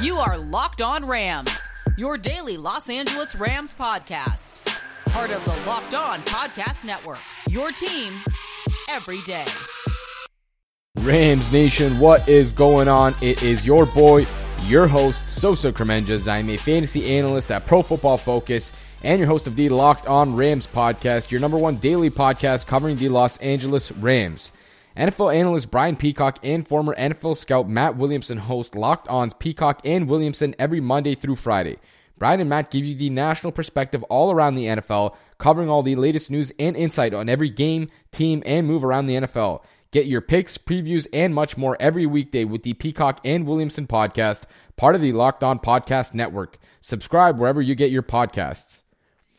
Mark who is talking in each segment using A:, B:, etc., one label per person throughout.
A: You are Locked On Rams, your daily Los Angeles Rams podcast. Part of the Locked On Podcast Network. Your team every day.
B: Rams Nation, what is going on? It is your boy, your host, Sosa Kremenjas. I'm a fantasy analyst at Pro Football Focus and your host of the Locked On Rams podcast, your number one daily podcast covering the Los Angeles Rams. NFL analyst Brian Peacock and former NFL scout Matt Williamson host Locked On's Peacock and Williamson every Monday through Friday. Brian and Matt give you the national perspective all around the NFL, covering all the latest news and insight on every game, team, and move around the NFL. Get your picks, previews, and much more every weekday with the Peacock and Williamson podcast, part of the Locked On Podcast Network. Subscribe wherever you get your podcasts.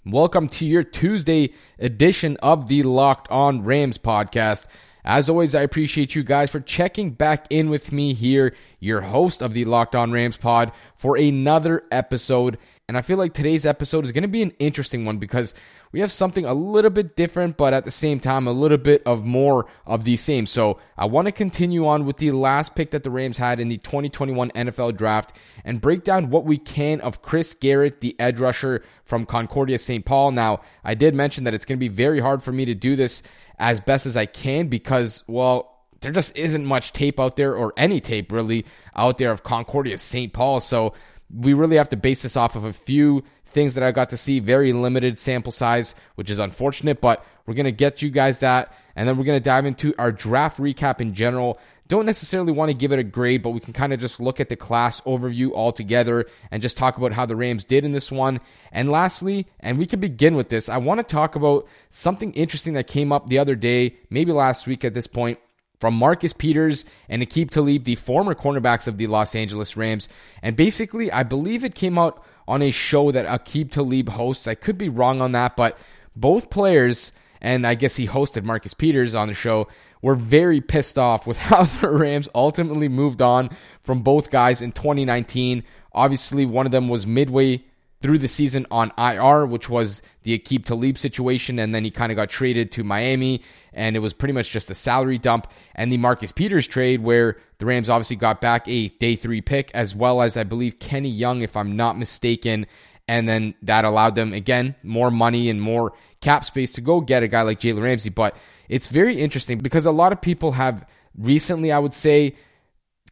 B: Welcome to your Tuesday edition of the Locked On Rams podcast. As always, I appreciate you guys for checking back in with me here, your host of the Locked On Rams pod, for another episode. And I feel like today's episode is going to be an interesting one because we have something a little bit different, but at the same time, a little bit of more of the same. So I want to continue on with the last pick that the Rams had in the 2021 NFL draft and break down what we can of Chris Garrett, the edge rusher from Concordia St. Paul. Now, I did mention that it's going to be very hard for me to do this as best as I can because, well, there just isn't much tape out there or any tape really out there of Concordia St. Paul. So we really have to base this off of a few things that I got to see, very limited sample size, which is unfortunate, but we're going to get you guys that. And then we're going to dive into our draft recap in general. Don't necessarily want to give it a grade, but we can kind of just look at the class overview altogether and just talk about how the Rams did in this one. And lastly, and we can begin with this, I want to talk about something interesting that came up the other day, maybe last week at this point, from Marcus Peters and Aqib Talib, the former cornerbacks of the Los Angeles Rams. And basically, I believe it came out on a show that Aqib Talib hosts. I could be wrong on that, but both players, and I guess he hosted Marcus Peters on the show, were very pissed off with how the Rams ultimately moved on from both guys in 2019. Obviously, one of them was midway through the season on IR, which was the Aqib Talib situation, and then he kind of got traded to Miami, and it was pretty much just a salary dump. And the Marcus Peters trade, where the Rams obviously got back a day three pick, as well as I believe Kenny Young, if I'm not mistaken. And then that allowed them, again, more money and more cap space to go get a guy like Jalen Ramsey. But it's very interesting because a lot of people have recently, I would say,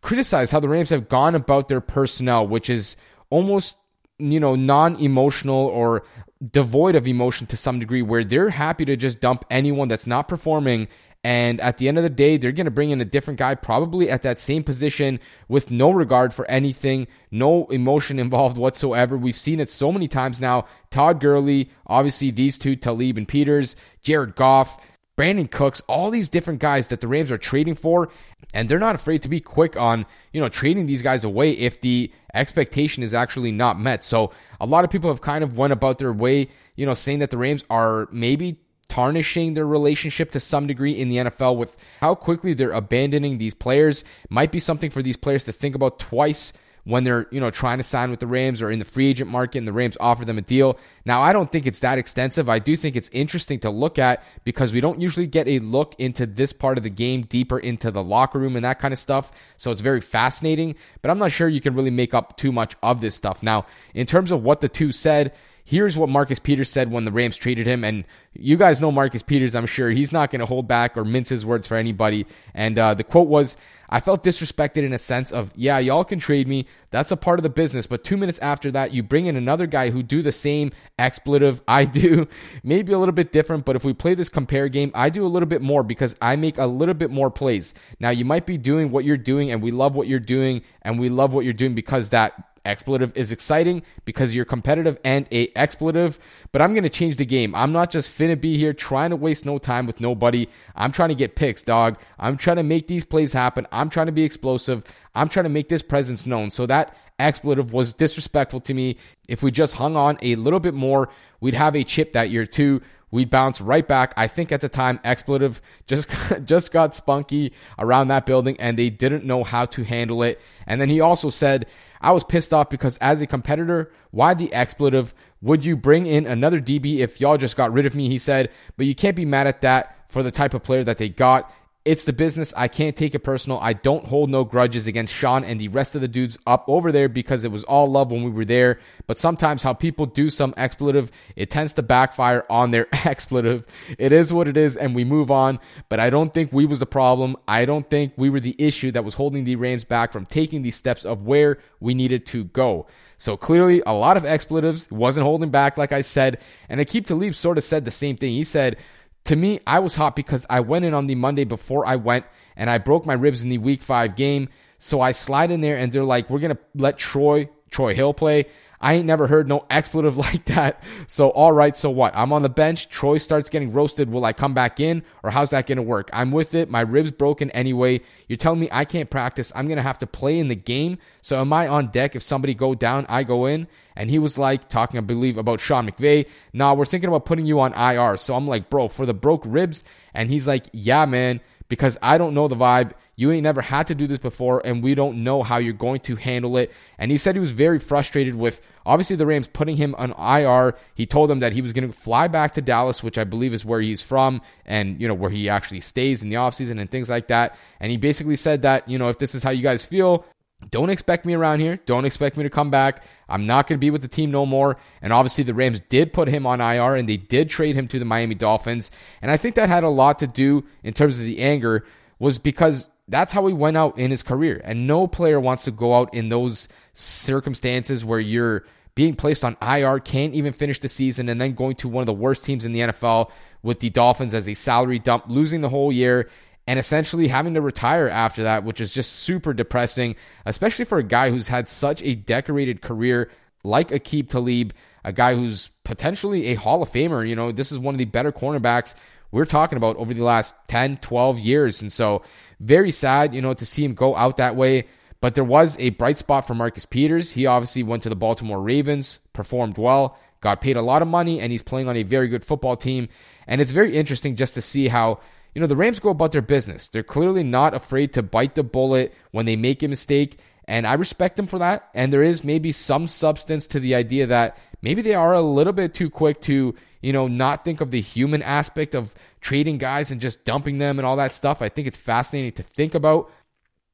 B: criticized how the Rams have gone about their personnel, which is almost you know non-emotional or devoid of emotion to some degree where they're happy to just dump anyone that's not performing. And at the end of the day they're going to bring in a different guy probably at that same position with no regard for anything no emotion involved whatsoever. We've seen it so many times now. Todd Gurley obviously these two talib and peters jared goff Brandin Cooks, all these different guys that the Rams are trading for, and they're not afraid to be quick on, you know, trading these guys away if the expectation is actually not met. So a lot of people have kind of went about their way, you know, saying that the Rams are maybe tarnishing their relationship to some degree in the NFL with how quickly they're abandoning these players. Might be something for these players to think about twice when they're, you know, trying to sign with the Rams or in the free agent market and the Rams offer them a deal. Now, I don't think it's that extensive. I do think it's interesting to look at because we don't usually get a look into this part of the game deeper into the locker room and that kind of stuff. So it's very fascinating, but I'm not sure you can really make up too much of this stuff. Now, in terms of what the two said, Here's what Marcus Peters said when the Rams traded him. And you guys know Marcus Peters, I'm sure. He's not going to hold back or mince his words for anybody. And uh, the quote was I felt disrespected in a sense of, yeah, y'all can trade me. That's a part of the business. But two minutes after that, you bring in another guy who do the same expletive I do. Maybe a little bit different, but if we play this compare game, I do a little bit more because I make a little bit more plays. Now, you might be doing what you're doing, and we love what you're doing, and we love what you're doing because that Expletive is exciting because you're competitive and a expletive, but I'm going to change the game. I'm not just finna be here trying to waste no time with nobody. I'm trying to get picks, dog. I'm trying to make these plays happen. I'm trying to be explosive. I'm trying to make this presence known. So that expletive was disrespectful to me. If we just hung on a little bit more, we'd have a chip that year too we'd bounce right back. I think at the time, expletive just just got spunky around that building, and they didn't know how to handle it. And then he also said I was pissed off because as a competitor, why the expletive? Would you bring in another DB if y'all just got rid of me? He said, but you can't be mad at that for the type of player that they got. It's the business. I can't take it personal. I don't hold no grudges against Sean and the rest of the dudes up over there because it was all love when we were there. But sometimes how people do some expletive, it tends to backfire on their expletive. It is what it is, and we move on. But I don't think we was the problem. I don't think we were the issue that was holding the Rams back from taking these steps of where we needed to go. So clearly, a lot of expletives wasn't holding back, like I said. And Aqib Talib sort of said the same thing. He said, to me, I was hot because I went in on the Monday before I went and I broke my ribs in the week five game. So I slide in there and they're like, we're going to let Troy, Troy Hill play. I ain't never heard no expletive like that. So, all right, so what? I'm on the bench. Troy starts getting roasted. Will I come back in or how's that going to work? I'm with it. My ribs broken anyway. You're telling me I can't practice. I'm going to have to play in the game. So, am I on deck? If somebody go down, I go in. And he was like, talking, I believe, about Sean McVay. Nah, we're thinking about putting you on IR. So, I'm like, bro, for the broke ribs. And he's like, yeah, man, because I don't know the vibe. You ain't never had to do this before, and we don't know how you're going to handle it. And he said he was very frustrated with obviously the Rams putting him on IR. He told them that he was going to fly back to Dallas, which I believe is where he's from, and you know where he actually stays in the offseason and things like that. And he basically said that you know if this is how you guys feel, don't expect me around here. Don't expect me to come back. I'm not going to be with the team no more. And obviously, the Rams did put him on IR and they did trade him to the Miami Dolphins. And I think that had a lot to do in terms of the anger, was because that's how he went out in his career. And no player wants to go out in those circumstances where you're being placed on IR, can't even finish the season, and then going to one of the worst teams in the NFL with the Dolphins as a salary dump, losing the whole year, and essentially having to retire after that, which is just super depressing, especially for a guy who's had such a decorated career like Aqib Talib, a guy who's potentially a Hall of Famer. You know, this is one of the better cornerbacks we're talking about over the last 10, 12 years. And so, very sad, you know, to see him go out that way. But there was a bright spot for Marcus Peters. He obviously went to the Baltimore Ravens, performed well, got paid a lot of money, and he's playing on a very good football team. And it's very interesting just to see how, you know, the Rams go about their business. They're clearly not afraid to bite the bullet when they make a mistake. And I respect them for that. And there is maybe some substance to the idea that maybe they are a little bit too quick to, you know, not think of the human aspect of trading guys and just dumping them and all that stuff. I think it's fascinating to think about.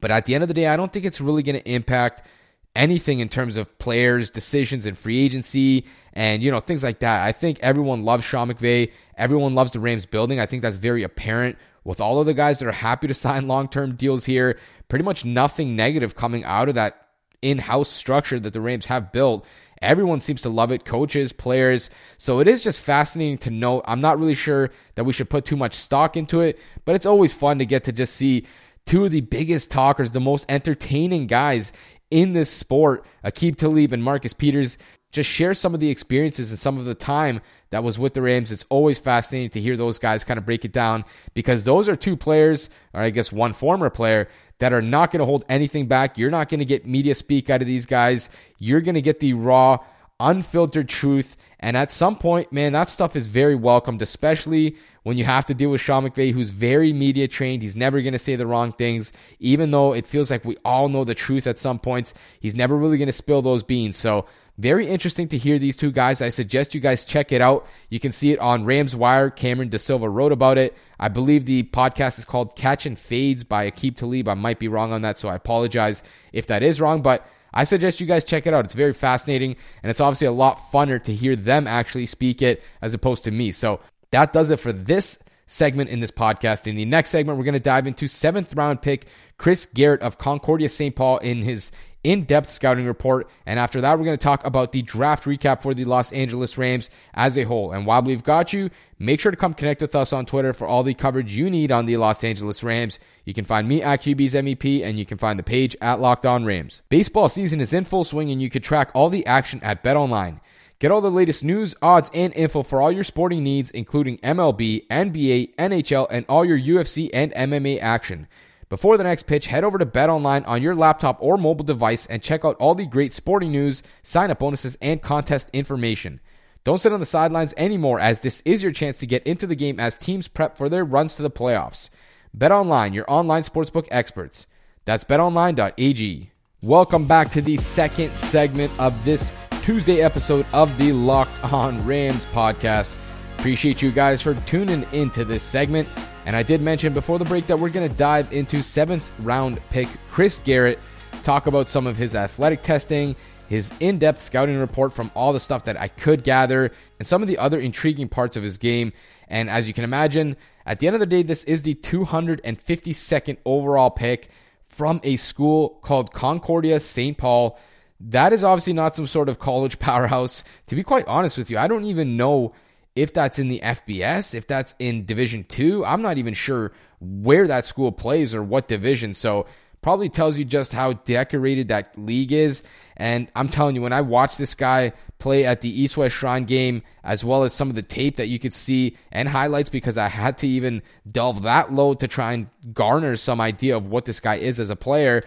B: But at the end of the day, I don't think it's really going to impact anything in terms of players' decisions and free agency and you know things like that. I think everyone loves Sean McVay. Everyone loves the Rams building. I think that's very apparent with all of the guys that are happy to sign long-term deals here. Pretty much nothing negative coming out of that in-house structure that the Rams have built. Everyone seems to love it, coaches, players. So it is just fascinating to know. I'm not really sure that we should put too much stock into it, but it's always fun to get to just see two of the biggest talkers, the most entertaining guys in this sport, Aqib Talib and Marcus Peters, just share some of the experiences and some of the time that was with the Rams. It's always fascinating to hear those guys kind of break it down because those are two players, or I guess one former player, that are not going to hold anything back. You're not going to get media speak out of these guys. You're going to get the raw, unfiltered truth. And at some point, man, that stuff is very welcomed, especially when you have to deal with Sean McVay, who's very media trained. He's never going to say the wrong things, even though it feels like we all know the truth at some points. He's never really going to spill those beans. So, very interesting to hear these two guys. I suggest you guys check it out. You can see it on Rams Wire. Cameron DaSilva wrote about it. I believe the podcast is called Catch and Fades by Aqib Talib. I might be wrong on that, so I apologize if that is wrong, but I suggest you guys check it out. It's very fascinating, and it's obviously a lot funner to hear them actually speak it as opposed to me. So that does it for this segment in this podcast. In the next segment, we're going to dive into seventh round pick Chris Garrett of Concordia St. Paul in his in depth scouting report. And after that, we're going to talk about the draft recap for the Los Angeles Rams as a whole. And while we've got you, make sure to come connect with us on Twitter for all the coverage you need on the Los Angeles Rams. You can find me at QB's MEP, and you can find the page at Locked On Rams. Baseball season is in full swing, and you can track all the action at BetOnline. Get all the latest news, odds, and info for all your sporting needs, including MLB, NBA, NHL, and all your UFC and MMA action. Before the next pitch, head over to BetOnline on your laptop or mobile device and check out all the great sporting news, sign up bonuses, and contest information. Don't sit on the sidelines anymore, as this is your chance to get into the game as teams prep for their runs to the playoffs. BetOnline, your online sportsbook experts. That's betonline.ag. Welcome back to the second segment of this Tuesday episode of the Locked On Rams podcast. Appreciate you guys for tuning into this segment. And I did mention before the break that we're going to dive into seventh round pick Chris Garrett, talk about some of his athletic testing, his in depth scouting report from all the stuff that I could gather, and some of the other intriguing parts of his game. And as you can imagine, at the end of the day, this is the 252nd overall pick from a school called Concordia St. Paul. That is obviously not some sort of college powerhouse. To be quite honest with you, I don't even know if that's in the FBS, if that's in Division 2. I'm not even sure where that school plays or what division. So, probably tells you just how decorated that league is. And I'm telling you, when I watched this guy play at the East West Shrine game, as well as some of the tape that you could see and highlights, because I had to even delve that low to try and garner some idea of what this guy is as a player.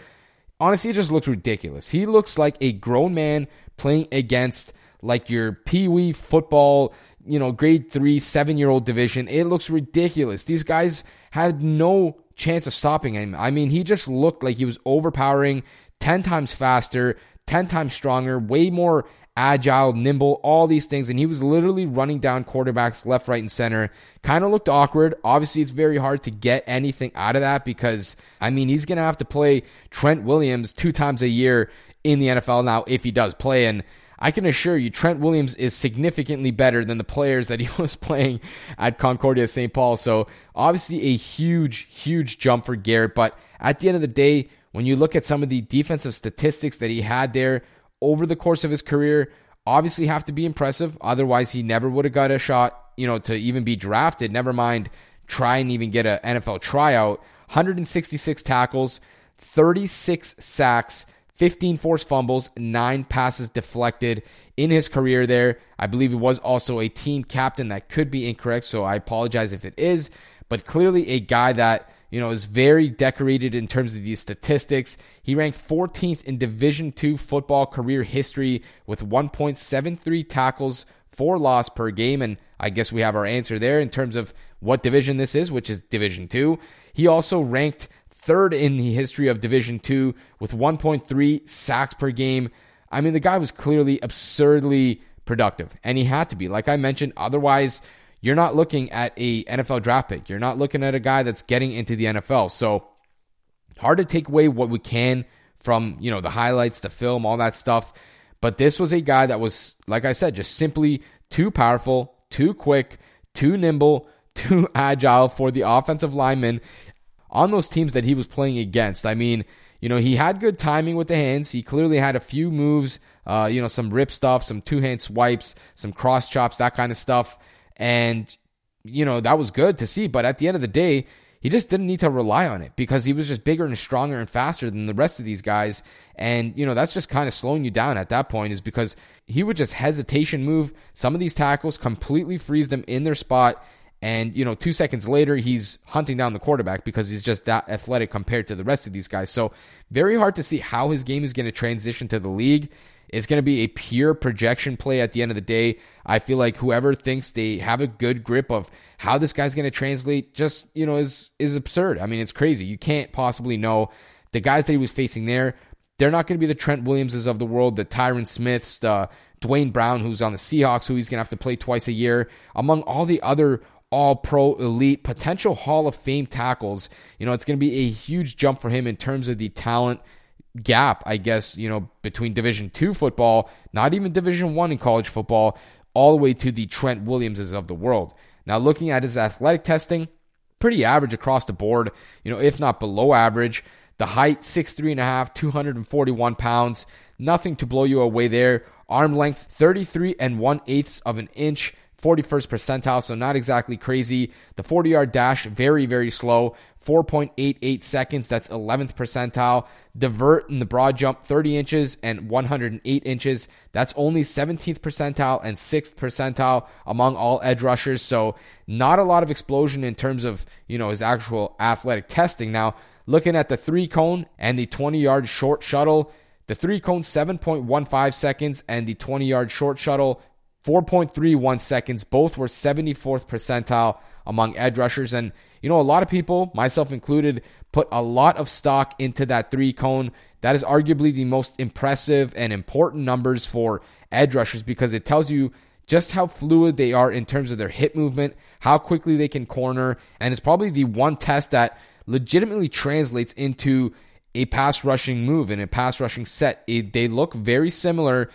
B: Honestly, it just looks ridiculous. He looks like a grown man playing against like your pee wee football, you know, grade three, seven year old division. It looks ridiculous. These guys had no chance of stopping him. I mean, he just looked like he was overpowering, 10 times faster, 10 times stronger, way more agile, nimble, all these things. And he was literally running down quarterbacks left, right, and center. Kind of looked awkward. Obviously, it's very hard to get anything out of that because, I mean, he's going to have to play Trent Williams two times a year in the NFL now if he does play. And I can assure you, Trent Williams is significantly better than the players that he was playing at Concordia St. Paul. So, obviously, a huge, huge jump for Garrett. But at the end of the day, when you look at some of the defensive statistics that he had there over the course of his career, obviously have to be impressive. Otherwise, he never would have got a shot, you know, to even be drafted. Never mind try and even get an NFL tryout. 166 tackles, 36 sacks, 15 forced fumbles, 9 passes deflected in his career there. I believe he was also a team captain. That could be incorrect, so I apologize if it is. But clearly a guy that you know, is very decorated in terms of these statistics. He ranked 14th in Division II football career history with 1.73 tackles for loss per game. And I guess we have our answer there in terms of what division this is, which is Division II. He also ranked third in the history of Division Two with 1.3 sacks per game. I mean, the guy was clearly absurdly productive, and he had to be. Like I mentioned, otherwise, you're not looking at a NFL draft pick. You're not looking at a guy that's getting into the NFL. So hard to take away what we can from, you know, the highlights, the film, all that stuff. But this was a guy that was, like I said, just simply too powerful, too quick, too nimble, too agile for the offensive lineman on those teams that he was playing against. I mean, you know, he had good timing with the hands. He clearly had a few moves, uh, you know, some rip stuff, some two hand swipes, some cross chops, that kind of stuff. And, you know, that was good to see. But at the end of the day, he just didn't need to rely on it because he was just bigger and stronger and faster than the rest of these guys. And, you know, that's just kind of slowing you down at that point, is because he would just hesitation move some of these tackles, completely freeze them in their spot. And, you know, two seconds later, he's hunting down the quarterback because he's just that athletic compared to the rest of these guys. So, very hard to see how his game is going to transition to the league. It's going to be a pure projection play at the end of the day. I feel like whoever thinks they have a good grip of how this guy's going to translate just, you know, is is absurd. I mean, it's crazy. You can't possibly know the guys that he was facing there. They're not going to be the Trent Williamses of the world, the Tyron Smiths, the Duane Brown, who's on the Seahawks, who he's going to have to play twice a year, among all the other all pro elite potential Hall of Fame tackles. You know, it's going to be a huge jump for him in terms of the talent gap, I guess, you know, between Division 2 football, not even Division 1 in college football, all the way to the Trent Williamses of the world. Now, looking at his athletic testing, pretty average across the board, you know, if not below average. The height, 6'3 and a half, 241 pounds. Nothing to blow you away there. Arm length, 33 and 1 eighths of an inch. 41st percentile, so not exactly crazy. The 40 yard dash, very, very slow. 4.88 seconds, that's 11th percentile. Divert in the broad jump, 30 inches and 108 inches. That's only 17th percentile and 6th percentile among all edge rushers. So, not a lot of explosion in terms of, you know, his actual athletic testing. Now, looking at the three cone and the 20 yard short shuttle, the three cone 7.15 seconds and the 20 yard short shuttle 4.31 seconds. Both were 74th percentile among edge rushers. And, you know, a lot of people, myself included, put a lot of stock into that three cone. That is arguably the most impressive and important numbers for edge rushers because it tells you just how fluid they are in terms of their hit movement, how quickly they can corner, and it's probably the one test that legitimately translates into a pass rushing move and a pass rushing set. It, they look very similar,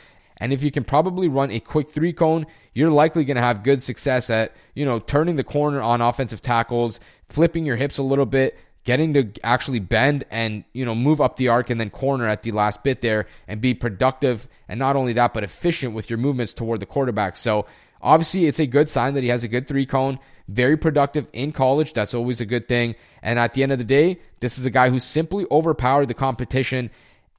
B: and if you can probably run a quick three cone, you're likely going to have good success at you know turning the corner on offensive tackles, flipping your hips a little bit, getting to actually bend and you know move up the arc and then corner at the last bit there and be productive and not only that but efficient with your movements toward the quarterback. So obviously it's a good sign that he has a good three cone very productive in college. That's always a good thing. And at the end of the day this is a guy who simply overpowered the competition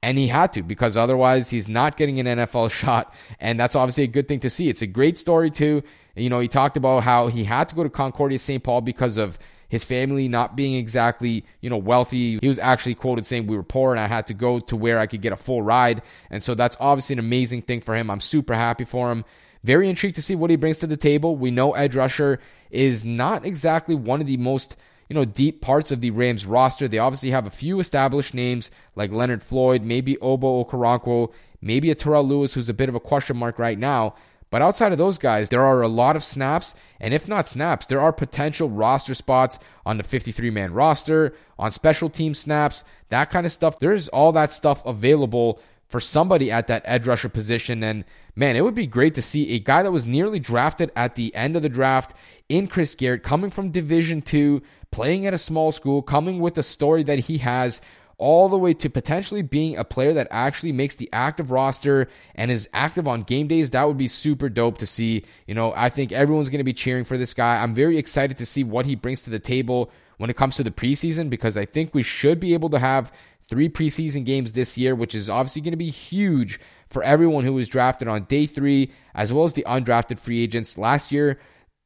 B: and he had to because otherwise he's not getting an NFL shot and that's obviously a good thing to see it's a great story too you know he talked about how he had to go to Concordia St. Paul because of his family not being exactly, you know, wealthy. He was actually quoted saying we were poor and I had to go to where I could get a full ride. And so that's obviously an amazing thing for him. I'm super happy for him. Very intrigued to see what he brings to the table. We know edge rusher is not exactly one of the most you know, deep parts of the Rams roster. They obviously have a few established names like Leonard Floyd, maybe Ogbo Okoronkwo, maybe a Terrell Lewis, who's a bit of a question mark right now. But outside of those guys, there are a lot of snaps, and if not snaps, there are potential roster spots on the 53 man roster, on special team snaps, that kind of stuff. There's all that stuff available for somebody at that edge rusher position. And man, it would be great to see a guy that was nearly drafted at the end of the draft in Chris Garrett coming from Division Two, playing at a small school, coming with the story that he has all the way to potentially being a player that actually makes the active roster and is active on game days. That would be super dope to see. You know, I think everyone's going to be cheering for this guy. I'm very excited to see what he brings to the table when it comes to the preseason because I think we should be able to have three preseason games this year, which is obviously going to be huge for everyone who was drafted on day three, as well as the undrafted free agents. Last year,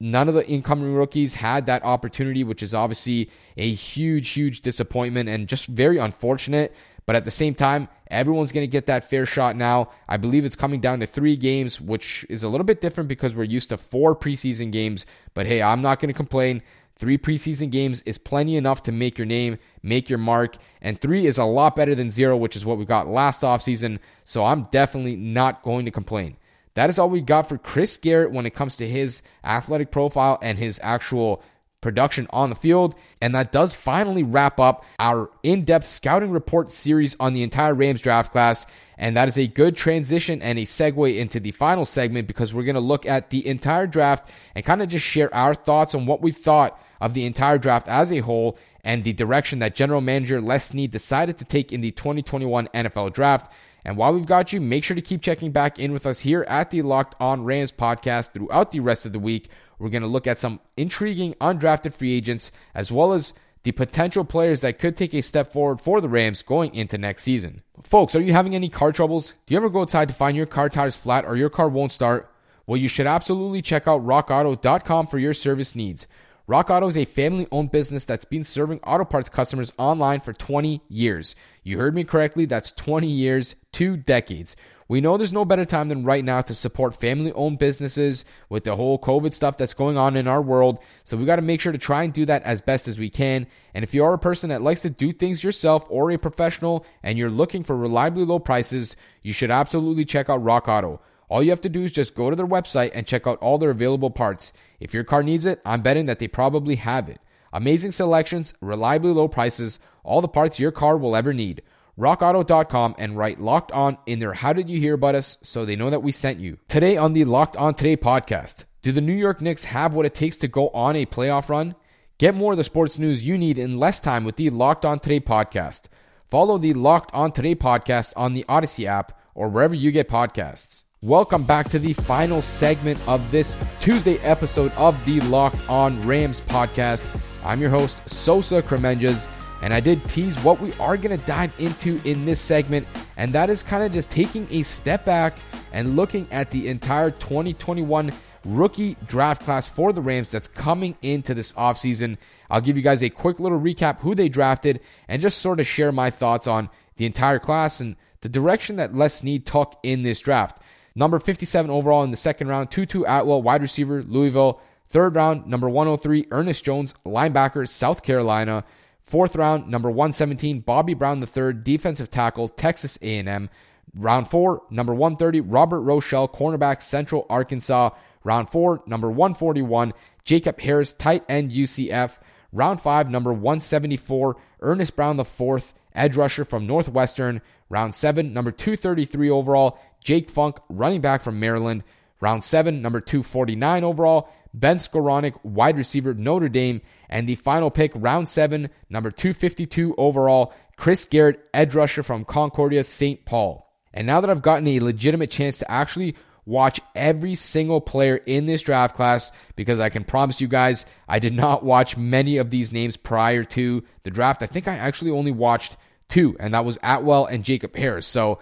B: None of the incoming rookies had that opportunity, which is obviously a huge, huge disappointment and just very unfortunate. But at the same time, everyone's going to get that fair shot now. I believe it's coming down to three games, which is a little bit different because we're used to four preseason games. But hey, I'm not going to complain. Three preseason games is plenty enough to make your name, make your mark, and three is a lot better than zero, which is what we got last offseason. So I'm definitely not going to complain. That is all we got for Chris Garrett when it comes to his athletic profile and his actual production on the field. And that does finally wrap up our in depth scouting report series on the entire Rams draft class. And that is a good transition and a segue into the final segment because we're going to look at the entire draft and kind of just share our thoughts on what we thought of the entire draft as a whole and the direction that general manager Les Snead decided to take in the 2021 NFL draft. And while we've got you, make sure to keep checking back in with us here at the Locked On Rams podcast throughout the rest of the week. We're going to look at some intriguing undrafted free agents as well as the potential players that could take a step forward for the Rams going into next season. Folks, are you having any car troubles? Do you ever go outside to find your car tires flat or your car won't start? Well, you should absolutely check out rockauto.com for your service needs. Rock Auto is a family owned business that's been serving auto parts customers online for 20 years. You heard me correctly, that's 20 years, two decades. We know there's no better time than right now to support family owned businesses with the whole COVID stuff that's going on in our world. So we got to make sure to try and do that as best as we can. And if you are a person that likes to do things yourself or a professional and you're looking for reliably low prices, you should absolutely check out Rock Auto. All you have to do is just go to their website and check out all their available parts. If your car needs it, I'm betting that they probably have it. Amazing selections, reliably low prices, all the parts your car will ever need. RockAuto.com and write Locked On in their How Did You Hear About Us so they know that we sent you. Today on the Locked On Today podcast, do the New York Knicks have what it takes to go on a playoff run? Get more of the sports news you need in less time with the Locked On Today podcast. Follow the Locked On Today podcast on the Odyssey app or wherever you get podcasts. Welcome back to the final segment of this Tuesday episode of the Locked On Rams podcast. I'm your host, Sosa Kremenjas, and I did tease what we are going to dive into in this segment, and that is kind of just taking a step back and looking at the entire 2021 rookie draft class for the Rams that's coming into this offseason. I'll give you guys a quick little recap who they drafted and just sort of share my thoughts on the entire class and the direction that Les Snead took in this draft. Number 57 overall in the second round, Tutu Atwell, wide receiver, Louisville. Third round, number 103, Ernest Jones, linebacker, South Carolina. Fourth round, number 117, Bobby Brown III, defensive tackle, Texas A&M. Round four, number 130, Robert Rochell, cornerback, Central Arkansas. Round four, number 141, Jacob Harris, tight end UCF. Round five, number 174, Ernest Brown the fourth, edge rusher from Northwestern. Round seven, number 233 overall, Jake Funk, running back from Maryland. Round seven, number 249 overall, Ben Skowronek, wide receiver, Notre Dame. And the final pick, round seven, number 252 overall, Chris Garrett, edge rusher from Concordia St. Paul. And now that I've gotten a legitimate chance to actually watch every single player in this draft class, because I can promise you guys, I did not watch many of these names prior to the draft. I think I actually only watched two, and that was Atwell and Jacob Harris. So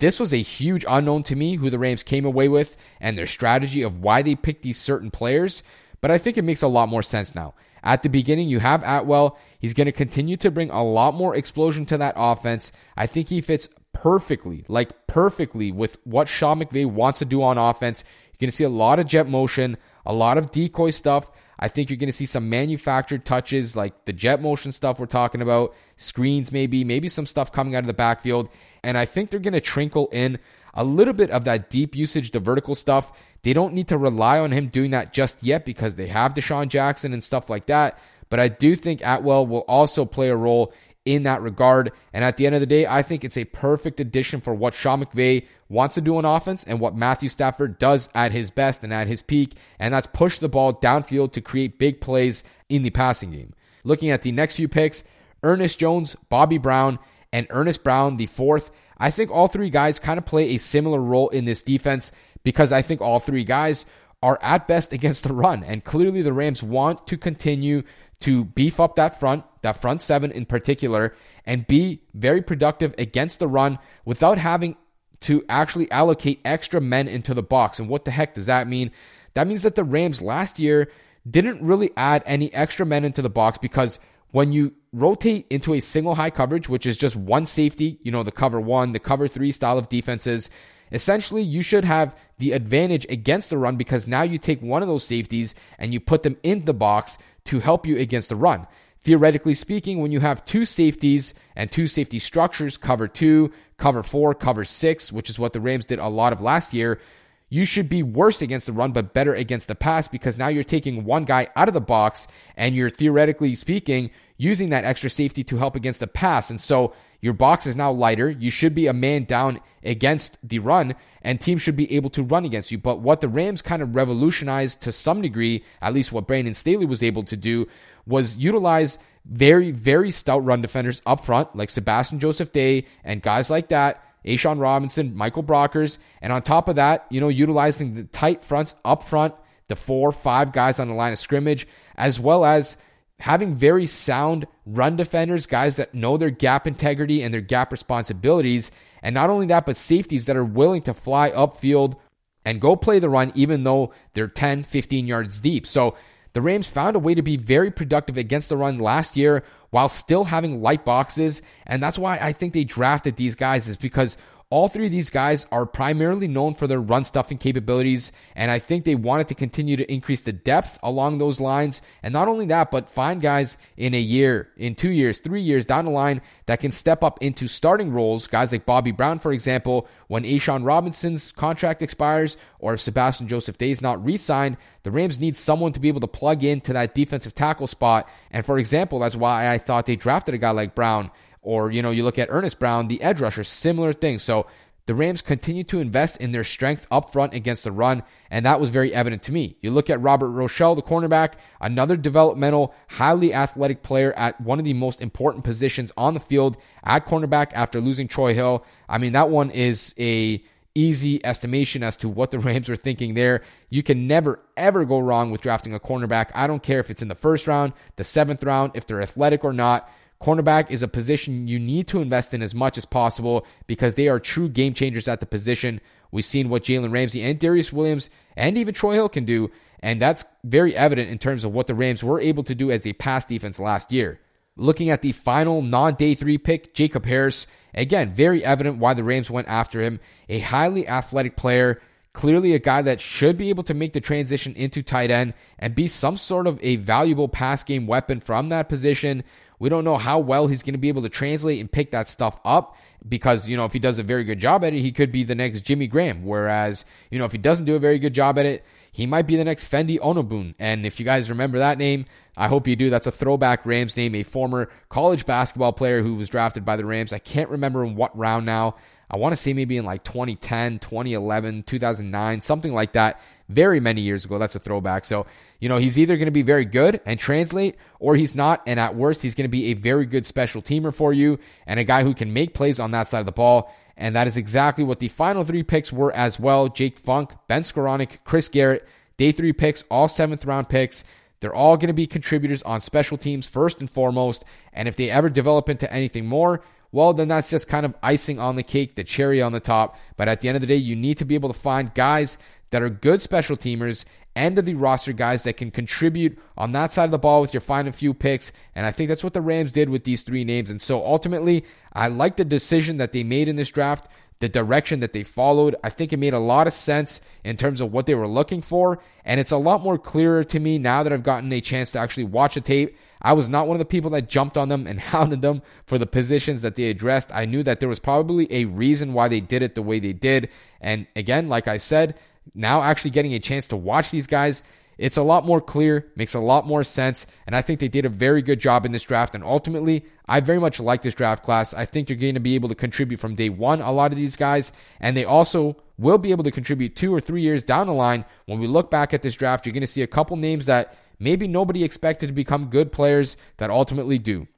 B: this was a huge unknown to me who the Rams came away with and their strategy of why they picked these certain players. But I think it makes a lot more sense now. At the beginning, you have Atwell. He's going to continue to bring a lot more explosion to that offense. I think he fits perfectly, like perfectly, with what Sean McVay wants to do on offense. You're going to see a lot of jet motion, a lot of decoy stuff. I think you're going to see some manufactured touches like the jet motion stuff we're talking about, screens maybe, maybe some stuff coming out of the backfield. And I think they're going to trinkle in a little bit of that deep usage, the vertical stuff. They don't need to rely on him doing that just yet because they have DeSean Jackson and stuff like that. But I do think Atwell will also play a role in that regard. And at the end of the day, I think it's a perfect addition for what Sean McVay wants to do on offense and what Matthew Stafford does at his best and at his peak. And that's push the ball downfield to create big plays in the passing game. Looking at the next few picks, Ernest Jones, Bobby Brown, and Ernest Brown, the fourth. I think all three guys kind of play a similar role in this defense because I think all three guys are at best against the run. And clearly the Rams want to continue to beef up that front, that front seven in particular, and be very productive against the run without having to actually allocate extra men into the box. And what the heck does that mean? That means that the Rams last year didn't really add any extra men into the box because when you rotate into a single high coverage, which is just one safety, you know, the cover one, the cover three style of defenses, essentially you should have the advantage against the run because now you take one of those safeties and you put them in the box to help you against the run. Theoretically speaking, when you have two safeties and two safety structures, cover two, cover four, cover six, which is what the Rams did a lot of last year, you should be worse against the run, but better against the pass because now you're taking one guy out of the box and you're theoretically speaking using that extra safety to help against the pass. And so your box is now lighter. You should be a man down against the run, and teams should be able to run against you. But what the Rams kind of revolutionized to some degree, at least what Brandon Staley was able to do, was utilize very, very stout run defenders up front, like Sebastian Joseph Day and guys like that. A'Shawn Robinson, Michael Brockers, and on top of that, you know, utilizing the tight fronts up front, the four, five guys on the line of scrimmage, as well as having very sound run defenders, guys that know their gap integrity and their gap responsibilities. And not only that, but safeties that are willing to fly upfield and go play the run, even though they're 10, 15 yards deep. So the Rams found a way to be very productive against the run last year while still having light boxes. And that's why I think they drafted these guys, is because all three of these guys are primarily known for their run stuffing capabilities, and I think they wanted to continue to increase the depth along those lines. And not only that, but find guys in a year, in two years, three years down the line that can step up into starting roles. Guys like Bobby Brown, for example, when A'Shawn Robinson's contract expires, or if Sebastian Joseph Day is not re signed, the Rams need someone to be able to plug into that defensive tackle spot. And for example, that's why I thought they drafted a guy like Brown or, you know, you look at Ernest Brown, the edge rusher, similar thing. So the Rams continue to invest in their strength up front against the run, and that was very evident to me. You look at Robert Rochell, the cornerback, another developmental, highly athletic player at one of the most important positions on the field at cornerback after losing Troy Hill. I mean, that one is a easy estimation as to what the Rams were thinking there. You can never, ever go wrong with drafting a cornerback. I don't care if it's in the first round, the seventh round, if they're athletic or not. Cornerback is a position you need to invest in as much as possible because they are true game changers at the position. We've seen what Jalen Ramsey and Darious Williams and even Troy Hill can do, and that's very evident in terms of what the Rams were able to do as a pass defense last year. Looking at the final non day three pick, Jacob Harris, again, very evident why the Rams went after him. A highly athletic player, clearly a guy that should be able to make the transition into tight end and be some sort of a valuable pass game weapon from that position. We don't know how well he's going to be able to translate and pick that stuff up because, you know, if he does a very good job at it, he could be the next Jimmy Graham. Whereas, you know, if he doesn't do a very good job at it, he might be the next Fendi Onobun. And if you guys remember that name, I hope you do. That's a throwback Rams name, a former college basketball player who was drafted by the Rams. I can't remember in what round now. I want to say maybe in like 2010, 2011, 2009, something like that. Very many years ago. That's a throwback. So, you know, he's either going to be very good and translate, or he's not. And at worst, he's going to be a very good special teamer for you and a guy who can make plays on that side of the ball. And that is exactly what the final three picks were as well. Jake Funk, Ben Skowronek, Chris Garrett, day three picks, all seventh round picks. They're all going to be contributors on special teams first and foremost. And if they ever develop into anything more, well, then that's just kind of icing on the cake, the cherry on the top. But at the end of the day, you need to be able to find guys that are good special teamers end of the roster guys that can contribute on that side of the ball with your final few picks. And I think that's what the Rams did with these three names. And so ultimately, I like the decision that they made in this draft, the direction that they followed. I think it made a lot of sense in terms of what they were looking for. And it's a lot more clearer to me now that I've gotten a chance to actually watch a tape. I was not one of the people that jumped on them and hounded them for the positions that they addressed. I knew that there was probably a reason why they did it the way they did. And again, like I said, now actually getting a chance to watch these guys, it's a lot more clear, makes a lot more sense, and I think they did a very good job in this draft. And ultimately, I very much like this draft class. I think you're going to be able to contribute from day one, a lot of these guys, and they also will be able to contribute two or three years down the line. When we look back at this draft, you're going to see a couple names that maybe nobody expected to become good players that ultimately do.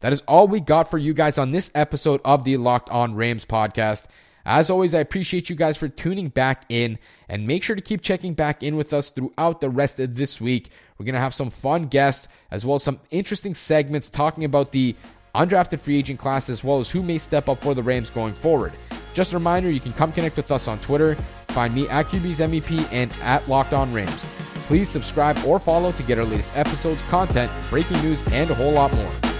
B: That is all we got for you guys on this episode of the Locked On Rams podcast. As always, I appreciate you guys for tuning back in and make sure to keep checking back in with us throughout the rest of this week. We're going to have some fun guests as well as some interesting segments talking about the undrafted free agent class as well as who may step up for the Rams going forward. Just a reminder, you can come connect with us on Twitter. Find me at QB's MEP and at Locked On Rams. Please subscribe or follow to get our latest episodes, content, breaking news, and a whole lot more.